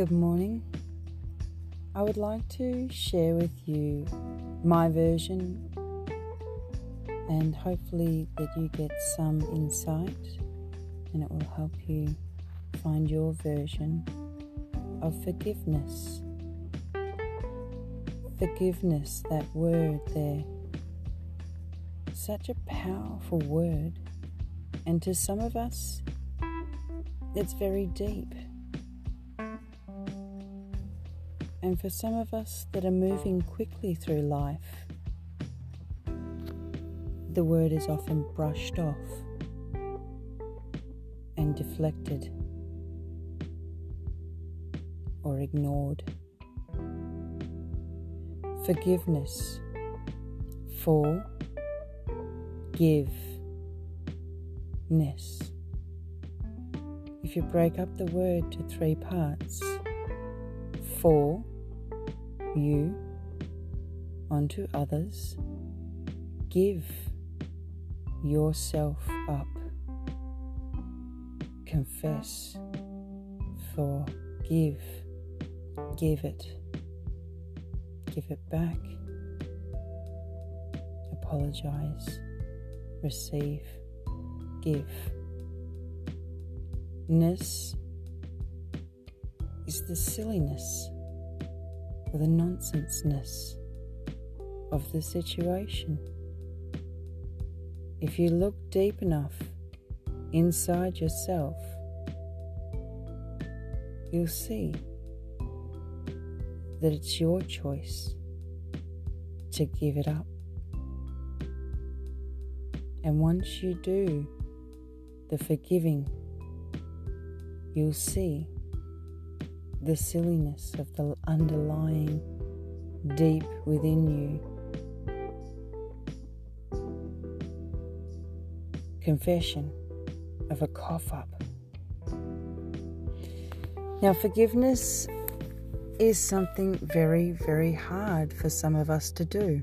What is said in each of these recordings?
Good morning. I would like to share with you my version and hopefully that you get some insight and it will help you find your version of forgiveness. Forgiveness, that word there, such a powerful word, and to some of us, it's very deep. And for some of us that are moving quickly through life, the word is often brushed off and deflected or ignored. Forgiveness for give ness. If you break up the word to three parts, for you onto others, give yourself up, confess, forgive, give it, give it back, apologize, receive, give. Ness is the silliness or the nonsenseness of the situation. If you look deep enough inside yourself, you'll see that it's your choice to give it up. And once you do the forgiving, you'll see the silliness of the underlying deep within you. Confession of a cough up. Now, forgiveness is something very, very hard for some of us to do.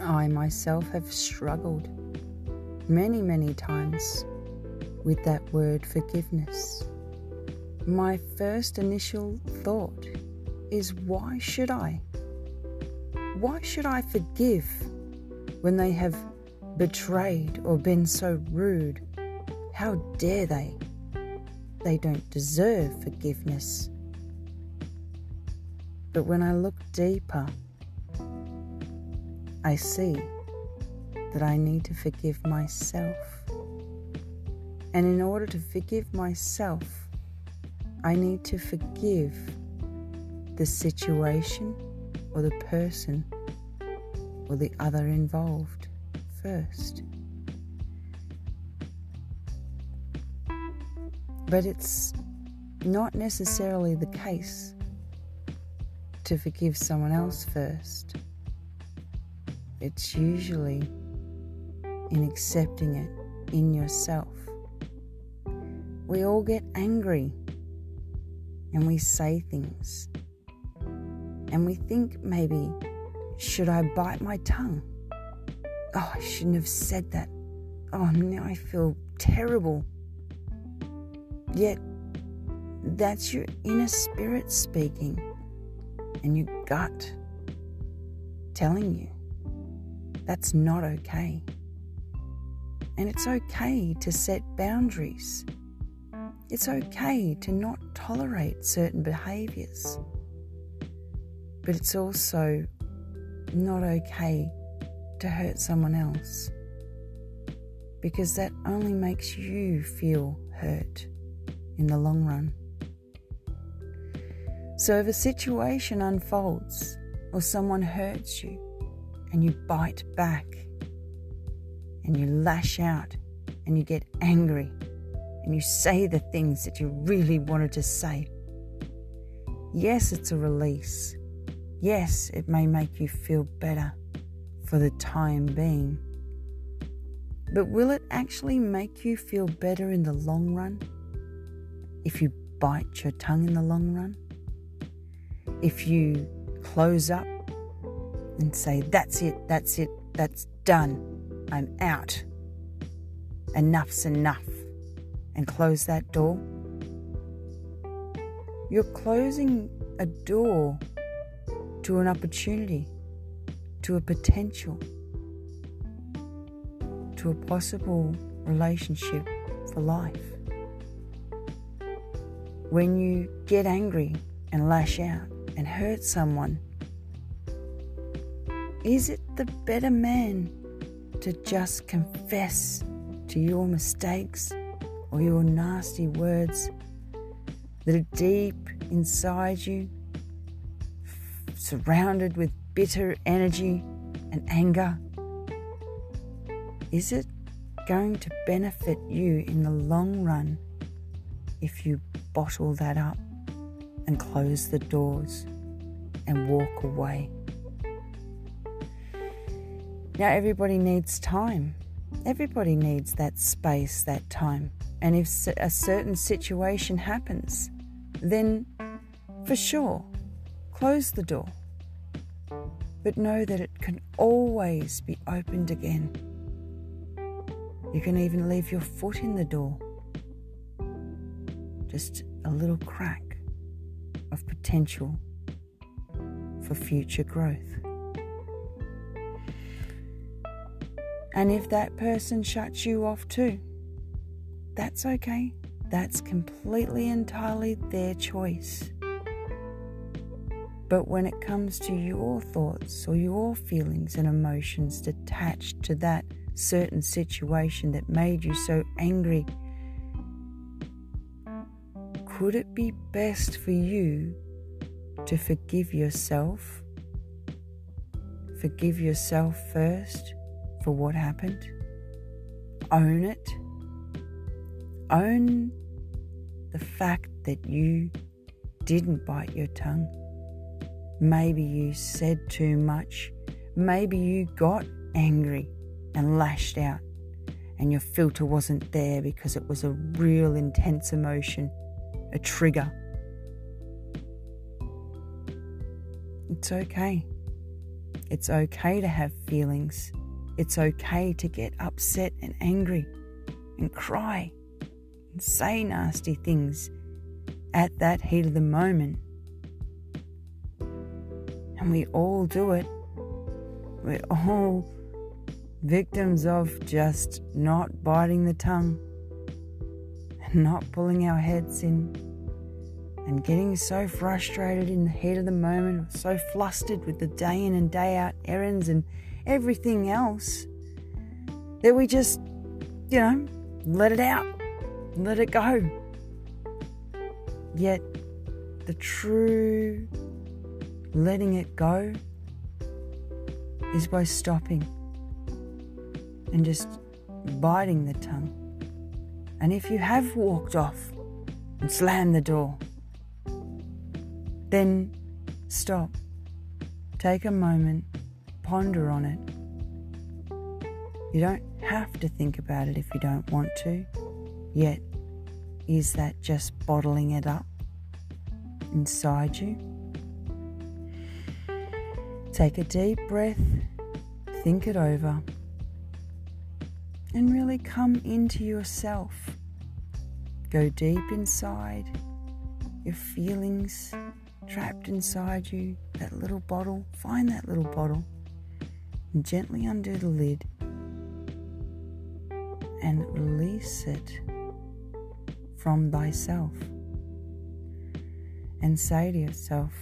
I myself have struggled many, many times with that word forgiveness my first initial thought is why should I? Why should I forgive when they have betrayed or been so rude? How dare they? They don't deserve forgiveness. But when I look deeper, I see that I need to forgive myself. And in order to forgive myself, I need to forgive the situation or the person or the other involved first. But it's not necessarily the case to forgive someone else first. It's usually in accepting it in yourself. We all get angry and we say things. And we think maybe, should I bite my tongue? Oh, I shouldn't have said that. Oh, now I feel terrible. Yet, that's your inner spirit speaking and your gut telling you that's not okay. And it's okay to set boundaries it's okay to not tolerate certain behaviors, but it's also not okay to hurt someone else because that only makes you feel hurt in the long run. So, if a situation unfolds or someone hurts you and you bite back and you lash out and you get angry and you say the things that you really wanted to say. Yes, it's a release. Yes, it may make you feel better for the time being. But will it actually make you feel better in the long run? If you bite your tongue in the long run? If you close up and say, That's it, that's it, that's done, I'm out, enough's enough and close that door, You're closing a door to an opportunity, to a potential, to a possible relationship for life. When you get angry and lash out and hurt someone, is it the better man to just confess to your mistakes or your nasty words that are deep inside you, surrounded with bitter energy and anger? Is it going to benefit you in the long run if you bottle that up and close the doors and walk away? Now, everybody needs time. Everybody needs that space, that time. And if a certain situation happens, then for sure, close the door. But know that it can always be opened again. You can even leave your foot in the door. Just a little crack of potential for future growth. And if that person shuts you off too, that's okay. That's completely entirely their choice. But when it comes to your thoughts or your feelings and emotions detached to that certain situation that made you so angry, could it be best for you to forgive yourself? Forgive yourself first for what happened. Own it. Own the fact that you didn't bite your tongue. Maybe you said too much. Maybe you got angry and lashed out, and your filter wasn't there because it was a real intense emotion, a trigger. It's okay. It's okay to have feelings. It's okay to get upset and angry and cry and say nasty things at that heat of the moment. And we all do it. We're all victims of just not biting the tongue and not pulling our heads in and getting so frustrated in the heat of the moment, so flustered with the day in and day out errands and everything else that we just, you know, let it out, let it go. Yet, the true letting it go is by stopping and just biting the tongue. And if you have walked off and slammed the door, then stop. Take a moment ponder on it. You don't have to think about it if you don't want to. Yet, is that just bottling it up inside you? Take a deep breath, think it over, and really come into yourself. Go deep inside your feelings trapped inside you, that little bottle. Find that little bottle and gently undo the lid and release it from thyself. And say to yourself,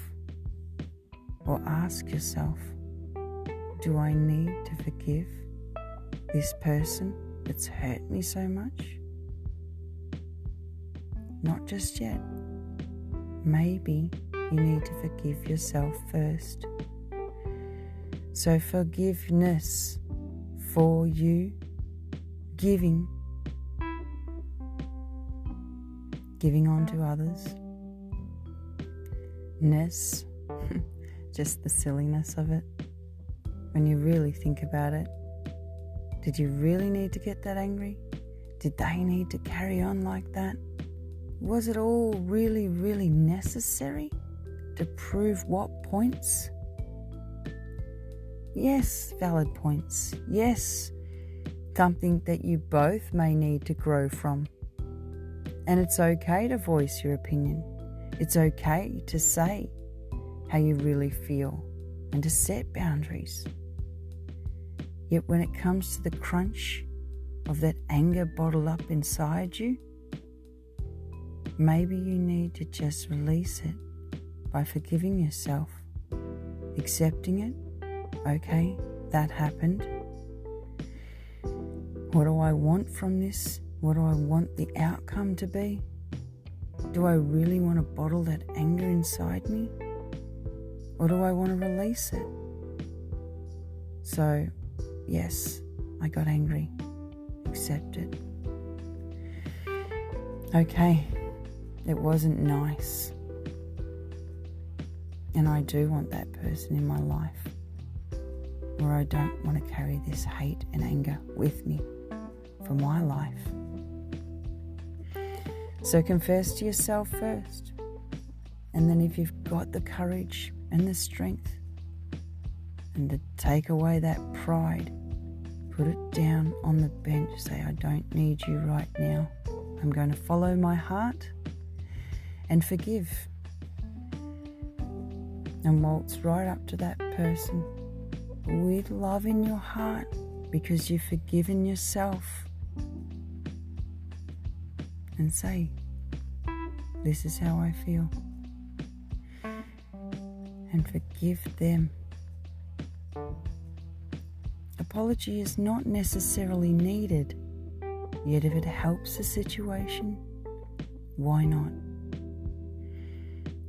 or ask yourself, do I need to forgive this person that's hurt me so much? Not just yet. Maybe you need to forgive yourself first. So, forgiveness for you, giving, giving on to others, ness, just the silliness of it. When you really think about it, did you really need to get that angry? Did they need to carry on like that? Was it all really, really necessary to prove what points? Yes, valid points. Yes, something that you both may need to grow from. And it's okay to voice your opinion. It's okay to say how you really feel and to set boundaries. Yet when it comes to the crunch of that anger bottled up inside you, maybe you need to just release it by forgiving yourself, accepting it. Okay, that happened. What do I want from this? What do I want the outcome to be? Do I really want to bottle that anger inside me? Or do I want to release it? So, yes, I got angry. Accept it. Okay, it wasn't nice. And I do want that person in my life where I don't want to carry this hate and anger with me for my life. So confess to yourself first. And then, if you've got the courage and the strength, and to take away that pride, put it down on the bench. Say, I don't need you right now. I'm going to follow my heart and forgive. And waltz right up to that person with love in your heart because you've forgiven yourself and say, This is how I feel. And forgive them. Apology is not necessarily needed, yet, if it helps the situation, why not?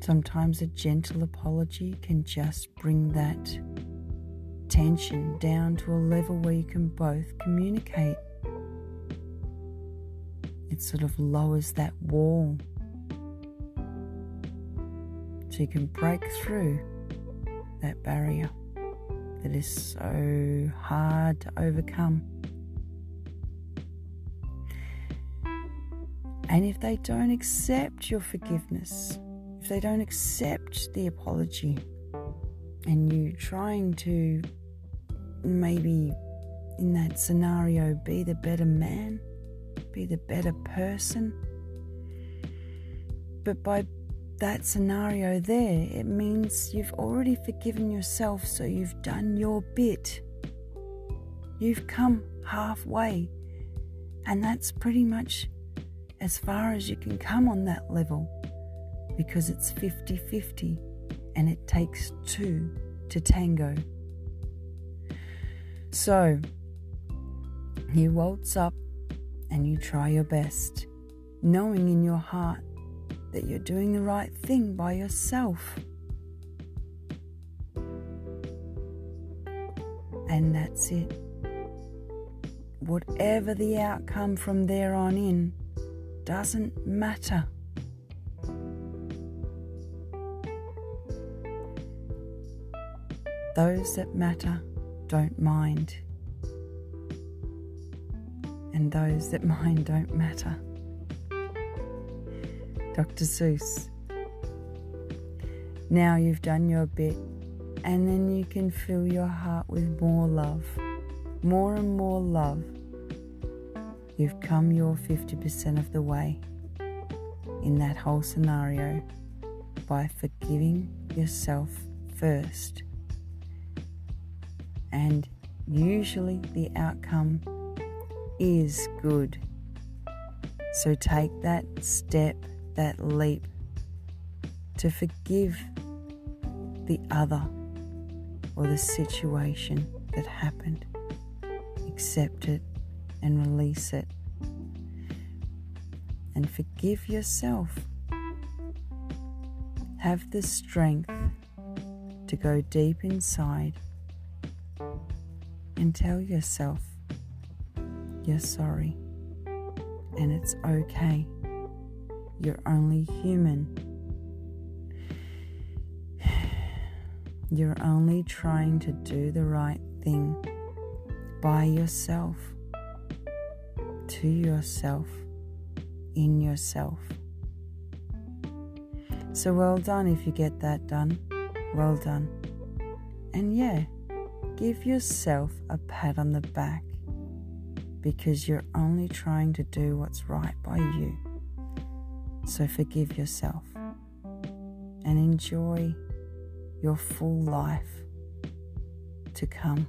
Sometimes a gentle apology can just bring that tension down to a level where you can both communicate it sort of lowers that wall so you can break through that barrier that is so hard to overcome. And if they don't accept your forgiveness, if they don't accept the apology, and you trying to maybe in that scenario be the better man, be the better person. But by that scenario there, it means you've already forgiven yourself, so you've done your bit. You've come halfway, and that's pretty much as far as you can come on that level because it's 50 50 and it takes two to tango. So, you waltz up and you try your best, knowing in your heart that you're doing the right thing by yourself. And that's it. Whatever the outcome from there on in doesn't matter. Those that matter don't mind and those that mind don't matter. Dr. Seuss. Now you've done your bit, and then you can fill your heart with more love, more and more love. You've come your 50% of the way in that whole scenario by forgiving yourself first. And usually the outcome is good. So take that step, that leap to forgive the other or the situation that happened. Accept it and release it. And forgive yourself. Have the strength to go deep inside and tell yourself you're sorry. And it's okay. You're only human. You're only trying to do the right thing by yourself, to yourself, in yourself. So well done if you get that done. Well done. And yeah, give yourself a pat on the back because you're only trying to do what's right by you. So forgive yourself. and enjoy your full life to come.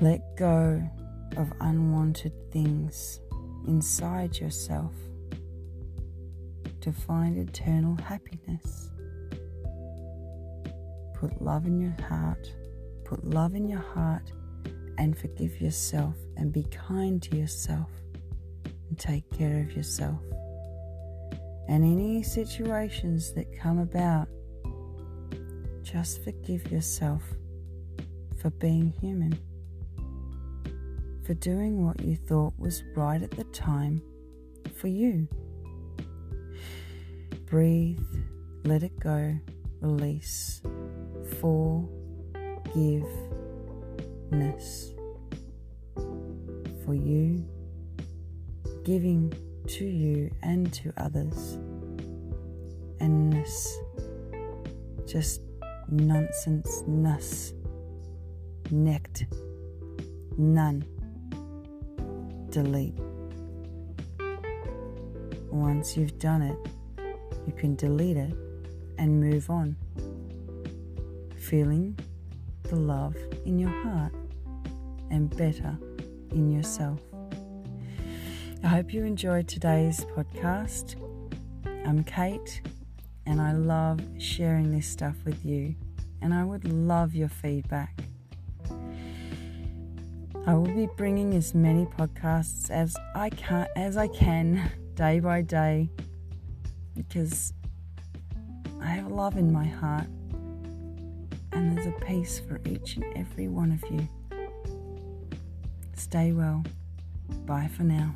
Let go of unwanted things inside yourself to find eternal happiness. Put love in your heart, put love in your heart, and forgive yourself and be kind to yourself and take care of yourself. And any situations that come about, just forgive yourself for being human, for doing what you thought was right at the time for you. Breathe, let it go, release, forgiveness for you, giving to you and to others, and this just nonsense, ness, necked, none, delete. Once you've done it, you can delete it and move on, feeling the love in your heart and better in yourself. I hope you enjoyed today's podcast. I'm Kate, and I love sharing this stuff with you, and I would love your feedback. I will be bringing as many podcasts as I can as I can day by day because I have love in my heart and there's a peace for each and every one of you. Stay well. Bye for now.